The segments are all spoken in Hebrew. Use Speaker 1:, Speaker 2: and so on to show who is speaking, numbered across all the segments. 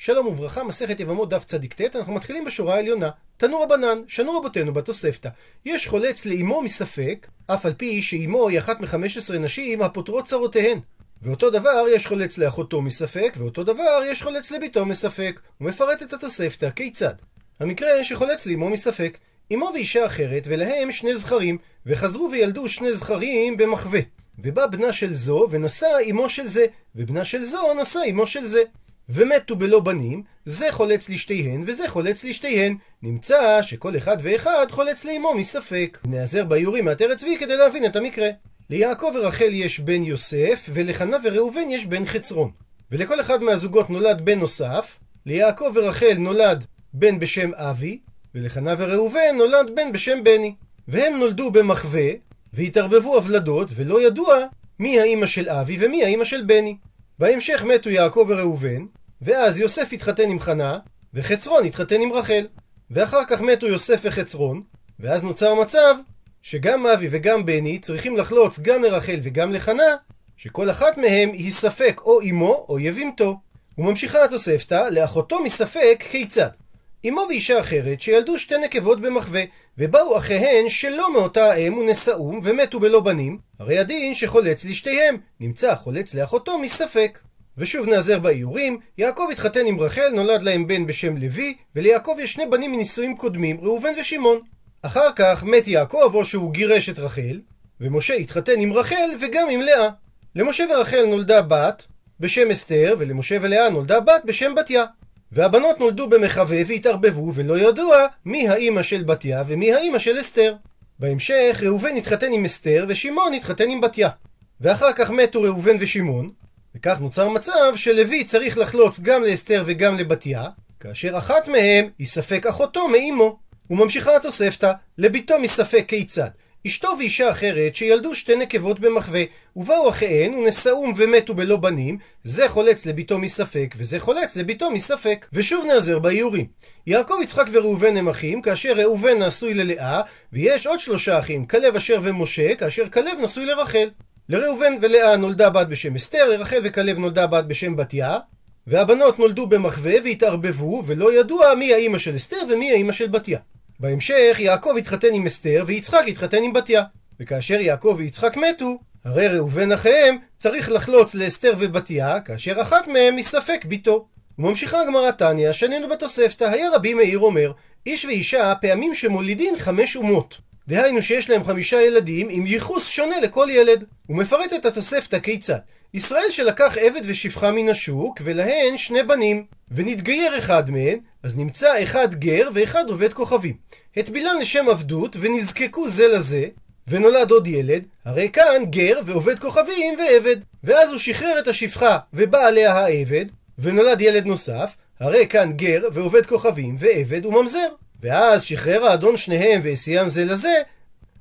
Speaker 1: שלום וברכה, מסכת יבמות דף צ"ט, אנחנו מתחילים בשורה העליונה. תנו רבנן, שנו רבותינו בתוספתא. יש חולץ לאמו מספק, אף על פי שאמו היא אחת מחמש עשרה נשים הפותרות צרותיהן. ואותו דבר יש חולץ לאחותו מספק, ואותו דבר יש חולץ לביתו מספק. הוא מפרט את התוספתא, כיצד? המקרה שחולץ לאמו מספק, אמו ואישה אחרת, ולהם שני זכרים, וחזרו וילדו שני זכרים במחווה. ובא בנה של זו, ונשא אמו של זה, ובנה של זו נשא אמו של זה. ומתו בלא בנים, זה חולץ לשתיהן וזה חולץ לשתיהן. נמצא שכל אחד ואחד חולץ לאמו מספק. נעזר באיורים מהתרץ צבי כדי להבין את המקרה. ליעקב ורחל יש בן יוסף, ולחנה וראובן יש בן חצרון. ולכל אחד מהזוגות נולד בן נוסף, ליעקב ורחל נולד בן בשם אבי, ולחנה וראובן נולד בן בשם בני. והם נולדו במחווה, והתערבבו הוולדות, ולא ידוע מי האימא של אבי ומי האימא של בני. בהמשך מתו יעקב וראובן, ואז יוסף התחתן עם חנה, וחצרון התחתן עם רחל. ואחר כך מתו יוסף וחצרון, ואז נוצר מצב שגם אבי וגם בני צריכים לחלוץ גם לרחל וגם לחנה, שכל אחת מהם היא ספק או אמו או יבימתו. וממשיכה התוספתא, לאחותו מספק כיצד? אמו ואישה אחרת שילדו שתי נקבות במחווה, ובאו אחיהן שלא מאותה האם ונשאום ומתו בלא בנים, הרי הדין שחולץ לשתיהם, נמצא חולץ לאחותו מספק. ושוב נעזר באיורים, יעקב התחתן עם רחל, נולד להם בן בשם לוי, וליעקב יש שני בנים מנישואים קודמים, ראובן ושמעון. אחר כך מת יעקב או שהוא גירש את רחל, ומשה התחתן עם רחל וגם עם לאה. למשה ורחל נולדה בת בשם אסתר, ולמשה ולאה נולדה בת בשם בתיה. והבנות נולדו במחווה והתערבבו, ולא ידוע מי האימא של בתיה ומי האימא של אסתר. בהמשך ראובן התחתן עם אסתר ושמעון התחתן עם בתיה. ואחר כך מתו ראובן ושמעון, וכך נוצר מצב שלוי צריך לחלוץ גם לאסתר וגם לבתיה, כאשר אחת מהם היא ספק אחותו מאימו. וממשיכה התוספתא, לביתו מספק כיצד? אשתו ואישה אחרת שילדו שתי נקבות במחווה, ובאו אחיהן ונשאום ומתו בלא בנים, זה חולץ לביתו מספק, וזה חולץ לביתו מספק. ושוב נעזר באיורים. יעקב, יצחק וראובן הם אחים, כאשר ראובן נשוי ללאה, ויש עוד שלושה אחים, כלב אשר ומשה, כאשר כלב נשוי לרחל. לראובן ולאה נולדה בת בשם אסתר, לרחל וכלב נולדה בת בשם בתיה, והבנות נולדו במחווה והתערבבו, ולא ידוע מי האימא של אסתר ומי האימא של בתיה. בהמשך יעקב התחתן עם אסתר ויצחק התחתן עם בתיה. וכאשר יעקב ויצחק מתו, הרי ראובן אחיהם צריך לחלוץ לאסתר ובתיה, כאשר אחת מהם מספק ביתו. וממשיכה הגמרא תניא, שנינו בתוספתא, היה רבי מאיר אומר, איש ואישה פעמים שמולידין חמש אומות. דהיינו שיש להם חמישה ילדים עם ייחוס שונה לכל ילד. הוא מפרט את התוספתא כיצד. ישראל שלקח עבד ושפחה מן השוק, ולהן שני בנים. ונתגייר אחד מהן, אז נמצא אחד גר ואחד עובד כוכבים. הטבילן לשם עבדות, ונזקקו זה לזה, ונולד עוד ילד, הרי כאן גר ועובד כוכבים ועבד. ואז הוא שחרר את השפחה, ובא עליה העבד, ונולד ילד נוסף, הרי כאן גר ועובד כוכבים ועבד וממזר. ואז שחרר האדון שניהם והסיעם זה לזה,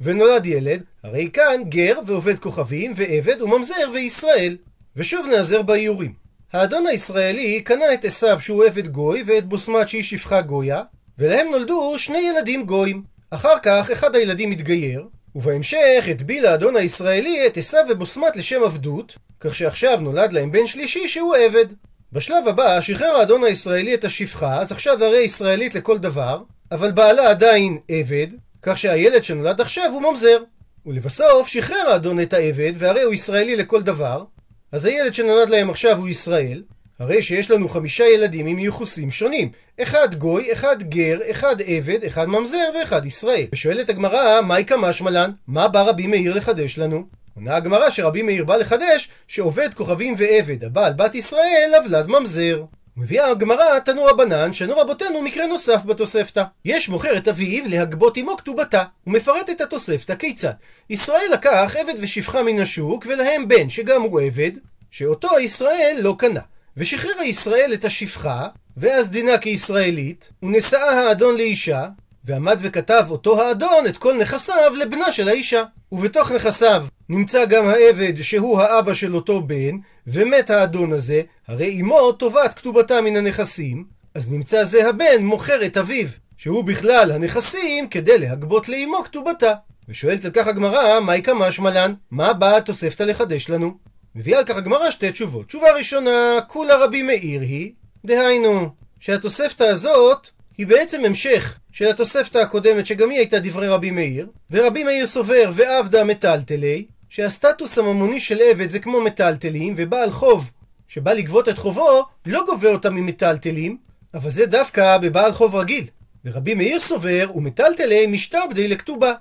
Speaker 1: ונולד ילד, הרי כאן גר ועובד כוכבים ועבד וממזר וישראל. ושוב נעזר באיורים. האדון הישראלי קנה את עשיו שהוא עבד גוי ואת בוסמת שהיא שפחה גויה, ולהם נולדו שני ילדים גויים. אחר כך אחד הילדים התגייר, ובהמשך הטביל האדון הישראלי את עשיו ובוסמת לשם עבדות, כך שעכשיו נולד להם בן שלישי שהוא עבד. בשלב הבא שחרר האדון הישראלי את השפחה, אז עכשיו הרי ישראלית לכל דבר, אבל בעלה עדיין עבד, כך שהילד שנולד עכשיו הוא ממזר. ולבסוף שחרר האדון את העבד, והרי הוא ישראלי לכל דבר, אז הילד שנולד להם עכשיו הוא ישראל, הרי שיש לנו חמישה ילדים עם ייחוסים שונים. אחד גוי, אחד גר, אחד עבד, אחד ממזר ואחד ישראל. ושואלת הגמרא, מהי קמשמע לן? מה בא רבי מאיר לחדש לנו? עונה הגמרא שרבי מאיר בא לחדש שעובד כוכבים ועבד, הבעל בת ישראל, אבלד ממזר. מביאה הגמרא תנו רבנן, שנו רבותינו מקרה נוסף בתוספתא. יש מוכר את אביו להגבות עמו כתובתה. הוא מפרט את התוספתא כיצד. ישראל לקח עבד ושפחה מן השוק, ולהם בן שגם הוא עבד, שאותו ישראל לא קנה. ושחרר ישראל את השפחה, ואז דינה כישראלית, ונשאה האדון לאישה, ועמד וכתב אותו האדון את כל נכסיו לבנה של האישה. ובתוך נכסיו נמצא גם העבד שהוא האבא של אותו בן, ומת האדון הזה, הרי אמו תובעת כתובתה מן הנכסים, אז נמצא זה הבן מוכר את אביו, שהוא בכלל הנכסים כדי להגבות לאמו כתובתה. ושואלת על כך הגמרא, מהי קמשמע לן? מה באה התוספתא לחדש לנו? מביאה על כך הגמרא שתי תשובות. תשובה ראשונה, כולה רבי מאיר היא, דהיינו, שהתוספתא הזאת היא בעצם המשך של התוספתא הקודמת שגם היא הייתה דברי רבי מאיר, ורבי מאיר סובר ועבדה מטלטלי, שהסטטוס הממוני של עבד זה כמו מטלטלים, ובעל חוב שבא לגבות את חובו, לא גובה אותם ממטלטלים, אבל זה דווקא בבעל חוב רגיל. ורבי מאיר סובר, ומטלטלי משתעבדי לכתובה,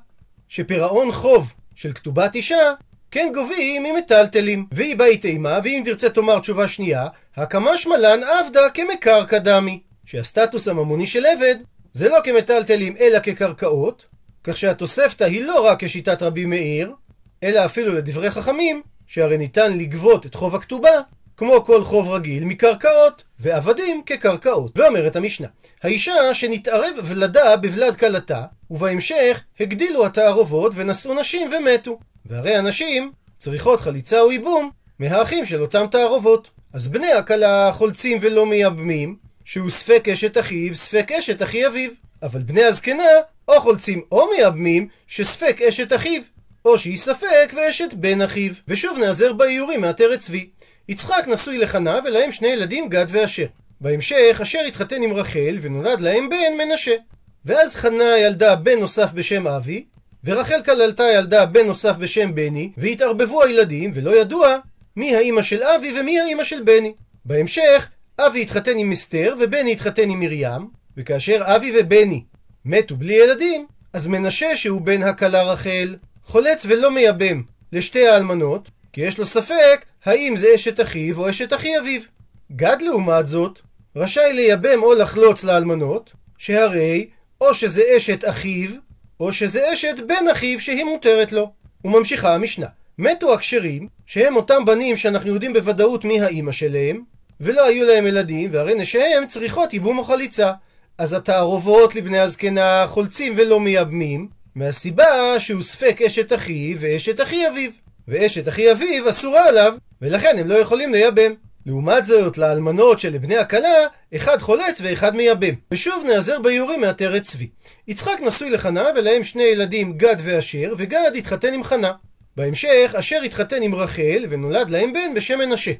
Speaker 1: שפירעון חוב של כתובת אישה, כן גובים ממטלטלים. והיא באית אימה, ואם תרצה תאמר תשובה שנייה, הקמה שמלן עבדה כמקרקע דמי. שהסטטוס הממוני של עבד זה לא כמטלטלים אלא כקרקעות, כך שהתוספתא היא לא רק כשיטת רבי מאיר, אלא אפילו לדברי חכמים, שהרי ניתן לגבות את חוב הכתובה כמו כל חוב רגיל מקרקעות, ועבדים כקרקעות. ואומרת המשנה, האישה שנתערב ולדה בבלד כלתה, ובהמשך הגדילו התערובות ונשאו נשים ומתו. והרי הנשים צריכות חליצה או ייבום מהאחים של אותם תערובות. אז בני הכלה חולצים ולא מייבמים, שהוא ספק אשת אחיו, ספק אשת אחי אביו. אבל בני הזקנה או חולצים או מייבמים, שספק אשת אחיו, או שהיא ספק ואשת בן אחיו. ושוב נעזר באיורים מעטרת צבי. יצחק נשוי לחנה ולהם שני ילדים גד ואשר. בהמשך אשר התחתן עם רחל ונולד להם בן מנשה. ואז חנה ילדה בן נוסף בשם אבי, ורחל כללתה ילדה בן נוסף בשם בני, והתערבבו הילדים ולא ידוע מי האימא של אבי ומי האימא של בני. בהמשך אבי התחתן עם אסתר ובני התחתן עם מרים, וכאשר אבי ובני מתו בלי ילדים, אז מנשה שהוא בן הכלה רחל, חולץ ולא מייבם לשתי האלמנות, כי יש לו ספק האם זה אשת אחיו או אשת אחי אביו. גד לעומת זאת, רשאי לייבם או לחלוץ לאלמנות, שהרי או שזה אשת אחיו, או שזה אשת בן אחיו שהיא מותרת לו. וממשיכה המשנה. מתו הכשרים, שהם אותם בנים שאנחנו יודעים בוודאות מי האימא שלהם, ולא היו להם ילדים, והרי נשיהם צריכות ייבום או חליצה. אז התערובות לבני הזקנה חולצים ולא מייבמים, מהסיבה שהוא ספק אשת אחי ואשת אחי אביו. ואשת אחי אביו אסורה עליו, ולכן הם לא יכולים לייבם. לעומת זאת, לאלמנות שלבני הכלה, אחד חולץ ואחד מייבם. ושוב נעזר באיורים מעטרת צבי. יצחק נשוי לחנה ולהם שני ילדים גד ואשר, וגד התחתן עם חנה. בהמשך, אשר התחתן עם רחל, ונולד להם בן בשם מנשה.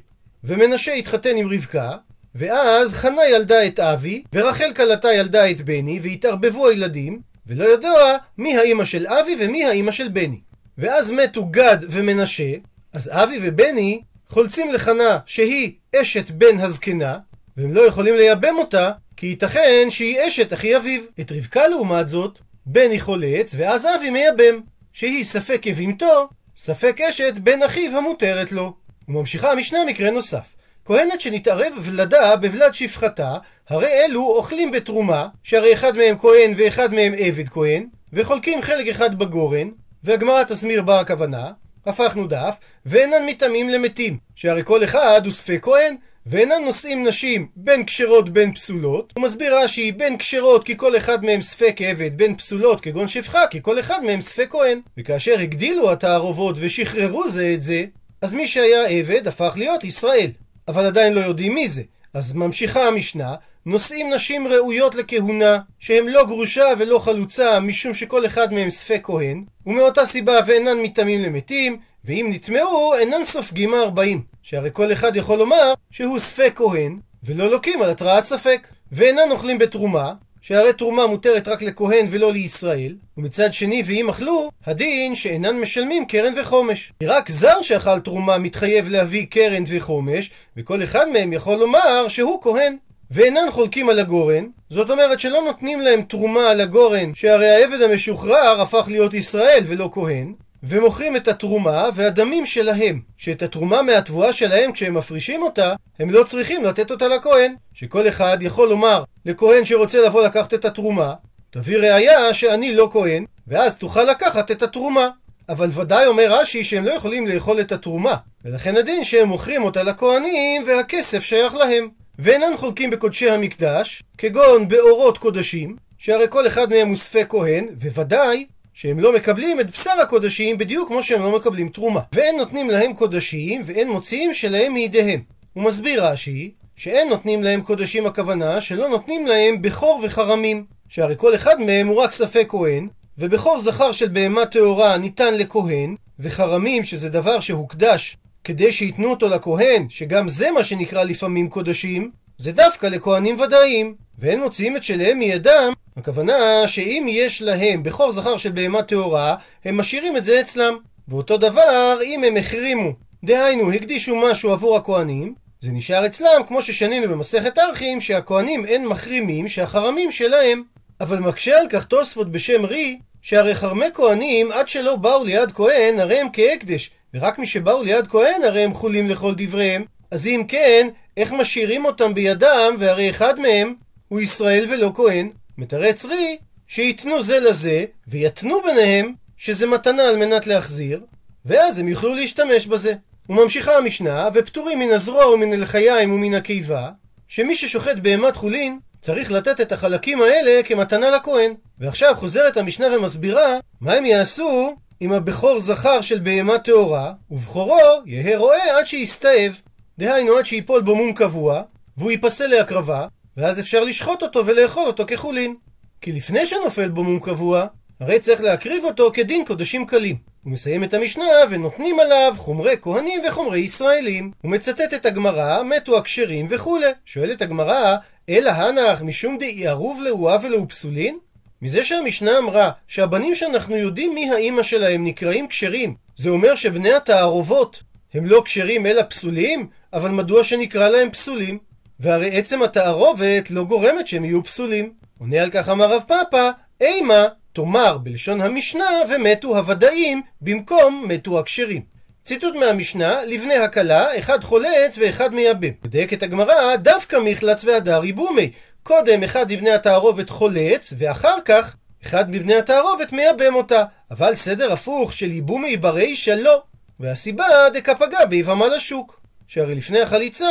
Speaker 1: ומנשה התחתן עם רבקה, ואז חנה ילדה את אבי, ורחל כלתה ילדה את בני, והתערבבו הילדים, ולא ידוע מי האימא של אבי ומי האימא של בני. ואז מתו גד ומנשה, אז אבי ובני חולצים לחנה שהיא אשת בן הזקנה, והם לא יכולים לייבם אותה, כי ייתכן שהיא אשת אחי אביו. את רבקה לעומת זאת, בני חולץ, ואז אבי מייבם, שהיא ספק יבימתו, ספק אשת בן אחיו המותרת לו. וממשיכה המשנה מקרה נוסף. כהנת שנתערב ולדה בבלד שפחתה, הרי אלו אוכלים בתרומה, שהרי אחד מהם כהן ואחד מהם עבד כהן, וחולקים חלק אחד בגורן, והגמרא תסמיר בה הכוונה, הפכנו דף, ואינן מטמאים למתים, שהרי כל אחד הוא ספק כהן, ואינן נושאים נשים בין כשרות בין פסולות. הוא מסביר רש"י בין כשרות כי כל אחד מהם ספק עבד, בין פסולות כגון שפחה כי כל אחד מהם ספק כהן. וכאשר הגדילו התערובות ושחררו זה את זה, אז מי שהיה עבד הפך להיות ישראל. אבל עדיין לא יודעים מי זה. אז ממשיכה המשנה, נושאים נשים ראויות לכהונה, שהן לא גרושה ולא חלוצה, משום שכל אחד מהם ספק כהן, ומאותה סיבה ואינן מטמאים למתים, ואם נטמעו, אינן סופגים הארבעים. שהרי כל אחד יכול לומר שהוא ספק כהן, ולא לוקים על התרעת ספק. ואינן אוכלים בתרומה, שהרי תרומה מותרת רק לכהן ולא לישראל, ומצד שני, ואם אכלו, הדין שאינן משלמים קרן וחומש. כי רק זר שאכל תרומה מתחייב להביא קרן וחומש, וכל אחד מהם יכול לומר שהוא כהן. ואינן חולקים על הגורן, זאת אומרת שלא נותנים להם תרומה על הגורן, שהרי העבד המשוחרר הפך להיות ישראל ולא כהן, ומוכרים את התרומה והדמים שלהם, שאת התרומה מהתבואה שלהם כשהם מפרישים אותה, הם לא צריכים לתת אותה לכהן. שכל אחד יכול לומר לכהן שרוצה לבוא לקחת את התרומה, תביא ראיה שאני לא כהן, ואז תוכל לקחת את התרומה. אבל ודאי אומר רש"י שהם לא יכולים לאכול את התרומה, ולכן הדין שהם מוכרים אותה לכהנים והכסף שייך להם. ואינן חולקים בקודשי המקדש, כגון באורות קודשים, שהרי כל אחד מהם הוא ספק כהן, וודאי שהם לא מקבלים את בשר הקודשים בדיוק כמו שהם לא מקבלים תרומה. ואין נותנים להם קודשים ואין מוציאים שלהם מידיהם. הוא מסביר רש"י שאין נותנים להם קודשים הכוונה שלא נותנים להם בכור וחרמים. שהרי כל אחד מהם הוא רק ספק כהן, ובכור זכר של בהמה טהורה ניתן לכהן, וחרמים שזה דבר שהוקדש כדי שייתנו אותו לכהן, שגם זה מה שנקרא לפעמים קודשים, זה דווקא לכהנים ודאיים, ואין מוציאים את שלהם מידם, הכוונה שאם יש להם בכור זכר של בהמה טהורה, הם משאירים את זה אצלם. ואותו דבר אם הם החרימו. דהיינו, הקדישו משהו עבור הכהנים, זה נשאר אצלם, כמו ששנינו במסכת ארכים, שהכהנים אין מחרימים שהחרמים שלהם. אבל מקשה על כך תוספות בשם רי, שהרי חרמי כהנים, עד שלא באו ליד כהן, הרי הם כהקדש, ורק מי שבאו ליד כהן, הרי הם חולים לכל דבריהם. אז אם כן, איך משאירים אותם בידם, והרי אחד מהם הוא ישראל ולא כהן? מתרץ רי, שייתנו זה לזה, ויתנו ביניהם, שזה מתנה על מנת להחזיר, ואז הם יוכלו להשתמש בזה. וממשיכה המשנה, ופטורים מן הזרוע ומן הלחיים ומן הקיבה, שמי ששוחט בהמת חולין, צריך לתת את החלקים האלה כמתנה לכהן. ועכשיו חוזרת המשנה ומסבירה מה הם יעשו עם הבכור זכר של בהמה טהורה, ובכורו יהא רועה עד שיסתאב. דהיינו עד שיפול בו מום קבוע, והוא ייפסל להקרבה, ואז אפשר לשחוט אותו ולאכול אותו כחולין. כי לפני שנופל בו מום קבוע, הרי צריך להקריב אותו כדין קודשים קלים. הוא מסיים את המשנה ונותנים עליו חומרי כהנים וחומרי ישראלים. הוא מצטט את הגמרא, מתו הכשרים וכולי. שואלת הגמרא, אלא הנח משום דאי ערוב לאוהה ולאו פסולין? מזה שהמשנה אמרה שהבנים שאנחנו יודעים מי האימא שלהם נקראים כשרים, זה אומר שבני התערובות הם לא כשרים אלא פסולים? אבל מדוע שנקרא להם פסולים? והרי עצם התערובת לא גורמת שהם יהיו פסולים. עונה על כך אמר רב פאפא, אימה תאמר בלשון המשנה ומתו הוודאים במקום מתו הכשרים. ציטוט מהמשנה, לבני הכלה, אחד חולץ ואחד מייבם. בדייקת הגמרא, דווקא מחלץ והדר ייבומי. קודם אחד מבני התערובת חולץ, ואחר כך אחד מבני התערובת מייבם אותה. אבל סדר הפוך של ייבומי ברישא לא. והסיבה דקפגה ביבמה לשוק. שהרי לפני החליצה,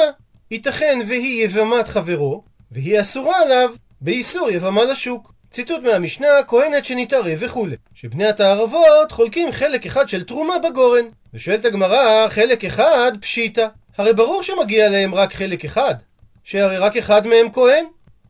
Speaker 1: ייתכן והיא יבמת חברו, והיא אסורה עליו באיסור יבמה לשוק. ציטוט מהמשנה, כהנת שנתערב וכולי. שבני התערבות חולקים חלק אחד של תרומה בגורן. ושואלת הגמרא, חלק אחד פשיטא. הרי ברור שמגיע להם רק חלק אחד. שהרי רק אחד מהם כהן,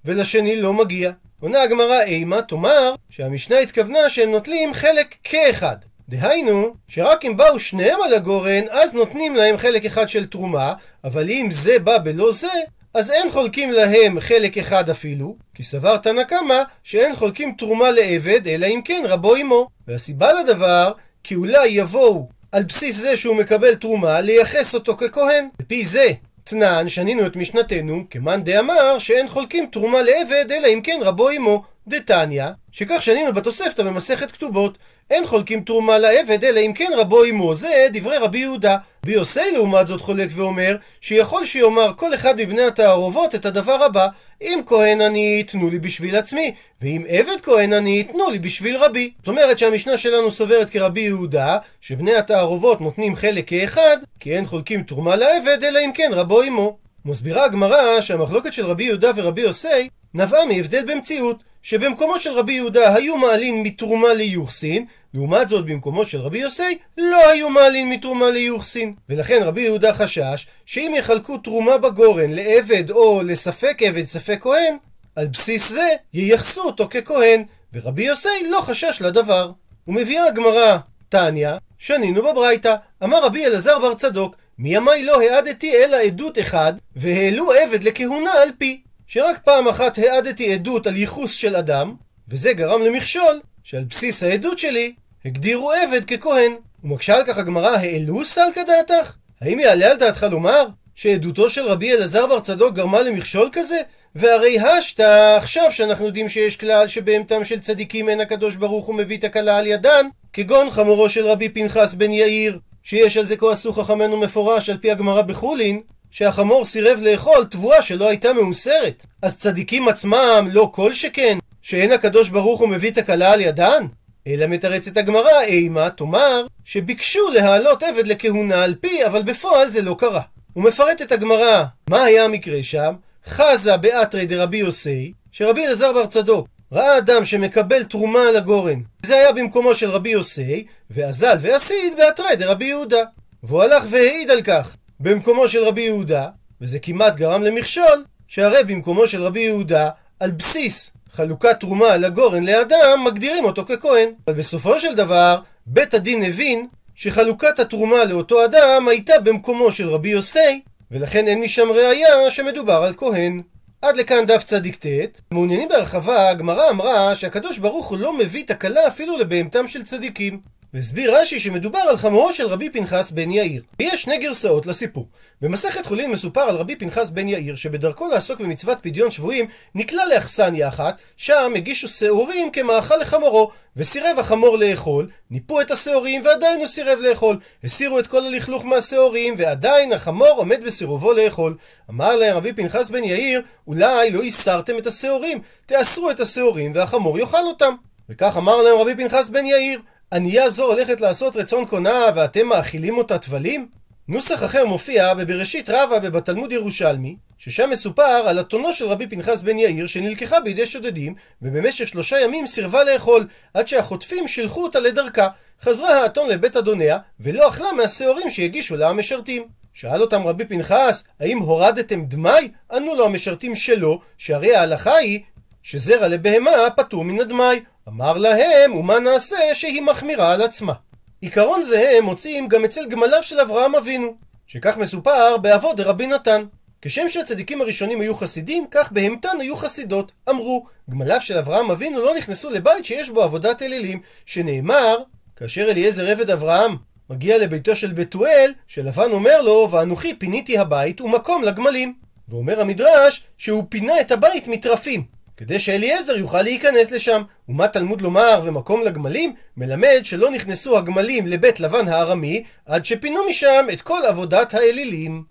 Speaker 1: ולשני לא מגיע. עונה הגמרא אימה, תאמר שהמשנה התכוונה שהם נוטלים חלק כאחד. דהיינו, שרק אם באו שניהם על הגורן, אז נותנים להם חלק אחד של תרומה, אבל אם זה בא בלא זה, אז אין חולקים להם חלק אחד אפילו, כי סבר תנא קמא שאין חולקים תרומה לעבד, אלא אם כן רבו אמו. והסיבה לדבר, כי אולי יבואו על בסיס זה שהוא מקבל תרומה, לייחס אותו ככהן. לפי זה, תנן, שנינו את משנתנו, כמאן דאמר שאין חולקים תרומה לעבד, אלא אם כן רבו אמו. דתניא, שכך שנינו בתוספתא במסכת כתובות, אין חולקים תרומה לעבד, אלא אם כן רבו עמו. זה דברי רבי יהודה. ביוסי לעומת זאת חולק ואומר, שיכול שיאמר כל אחד מבני התערובות את הדבר הבא, אם כהן אני, תנו לי בשביל עצמי, ואם עבד כהן אני, תנו לי בשביל רבי. זאת אומרת שהמשנה שלנו סוברת כרבי יהודה, שבני התערובות נותנים חלק כאחד, כי אין חולקים תרומה לעבד, אלא אם כן רבו עמו. מסבירה הגמרא שהמחלוקת של רבי יהודה ורבי יוסי נבעה מהבדל במציאות. שבמקומו של רבי יהודה היו מעלים מתרומה ליוחסין, לעומת זאת במקומו של רבי יוסי לא היו מעלים מתרומה ליוחסין. ולכן רבי יהודה חשש שאם יחלקו תרומה בגורן לעבד או לספק עבד ספק כהן, על בסיס זה ייחסו אותו ככהן, ורבי יוסי לא חשש לדבר. ומביאה הגמרא, תניא, שנינו בברייתא, אמר רבי אלעזר בר צדוק, מימי לא העדתי אלא עדות אחד, והעלו עבד לכהונה על פי. שרק פעם אחת העדתי עדות על ייחוס של אדם, וזה גרם למכשול, שעל בסיס העדות שלי הגדירו עבד ככהן. ומקשה על כך הגמרא, העלו סלקא דעתך? האם יעלה על דעתך לומר שעדותו של רבי אלעזר בר צדוק גרמה למכשול כזה? והרי השתא, עכשיו שאנחנו יודעים שיש כלל שבהמתם של צדיקים אין הקדוש ברוך הוא מביא את הכלה על ידן, כגון חמורו של רבי פנחס בן יאיר, שיש על זה כה עשו חכמינו מפורש על פי הגמרא בחולין, שהחמור סירב לאכול תבואה שלא הייתה מאוסרת. אז צדיקים עצמם לא כל שכן, שאין הקדוש ברוך הוא מביא תקלה על ידן? אלא מתרצת הגמרא, אימה, תאמר, שביקשו להעלות עבד לכהונה על פי, אבל בפועל זה לא קרה. הוא מפרט את הגמרא, מה היה המקרה שם? חזה באתרי דרבי יוסי, שרבי אלעזר בר צדוק ראה אדם שמקבל תרומה על הגורן. זה היה במקומו של רבי יוסי, ואזל ועשיד באתרי דרבי יהודה. והוא הלך והעיד על כך. במקומו של רבי יהודה, וזה כמעט גרם למכשול, שהרי במקומו של רבי יהודה, על בסיס חלוקת תרומה לגורן לאדם, מגדירים אותו ככהן. אבל בסופו של דבר, בית הדין הבין שחלוקת התרומה לאותו אדם הייתה במקומו של רבי יוסי, ולכן אין משם ראייה שמדובר על כהן. עד לכאן דף צדיק ט', מעוניינים בהרחבה, הגמרא אמרה שהקדוש ברוך הוא לא מביא תקלה אפילו לבהמתם של צדיקים. והסביר רש"י שמדובר על חמורו של רבי פנחס בן יאיר. ויש שני גרסאות לסיפור. במסכת חולין מסופר על רבי פנחס בן יאיר, שבדרכו לעסוק במצוות פדיון שבויים, נקלע לאכסניה אחת, שם הגישו שעורים כמאכל לחמורו, וסירב החמור לאכול, ניפו את השעורים ועדיין הוא סירב לאכול. הסירו את כל הלכלוך מהשעורים, ועדיין החמור עומד בסירובו לאכול. אמר להם רבי פנחס בן יאיר, אולי לא הסרתם את השעורים, תאסרו את השעורים והחמור יאכל אותם. וכך אמר להם רבי פנחס בן יאיר, ענייה זו הולכת לעשות רצון קונה ואתם מאכילים אותה טבלים? נוסח אחר מופיע בבראשית רבה בבתלמוד ירושלמי, ששם מסופר על אתונו של רבי פנחס בן יאיר שנלקחה בידי שודדים, ובמשך שלושה ימים סירבה לאכול, עד שהחוטפים שילחו אותה לדרכה. חזרה האתון לבית אדוניה, ולא אכלה מהשעורים שהגישו לה המשרתים. שאל אותם רבי פנחס, האם הורדתם דמאי? ענו לו המשרתים שלא, שהרי ההלכה היא שזרע לבהמה פטור מן הדמאי. אמר להם, ומה נעשה שהיא מחמירה על עצמה. עיקרון זה הם מוצאים גם אצל גמליו של אברהם אבינו, שכך מסופר באבות דרבי נתן. כשם שהצדיקים הראשונים היו חסידים, כך בהמתן היו חסידות. אמרו, גמליו של אברהם אבינו לא נכנסו לבית שיש בו עבודת אלילים, שנאמר, כאשר אליעזר עבד אברהם מגיע לביתו של בתואל, שלבן אומר לו, ואנוכי פיניתי הבית ומקום לגמלים. ואומר המדרש שהוא פינה את הבית מטרפים. כדי שאליעזר יוכל להיכנס לשם. ומה תלמוד לומר ומקום לגמלים? מלמד שלא נכנסו הגמלים לבית לבן הארמי עד שפינו משם את כל עבודת האלילים.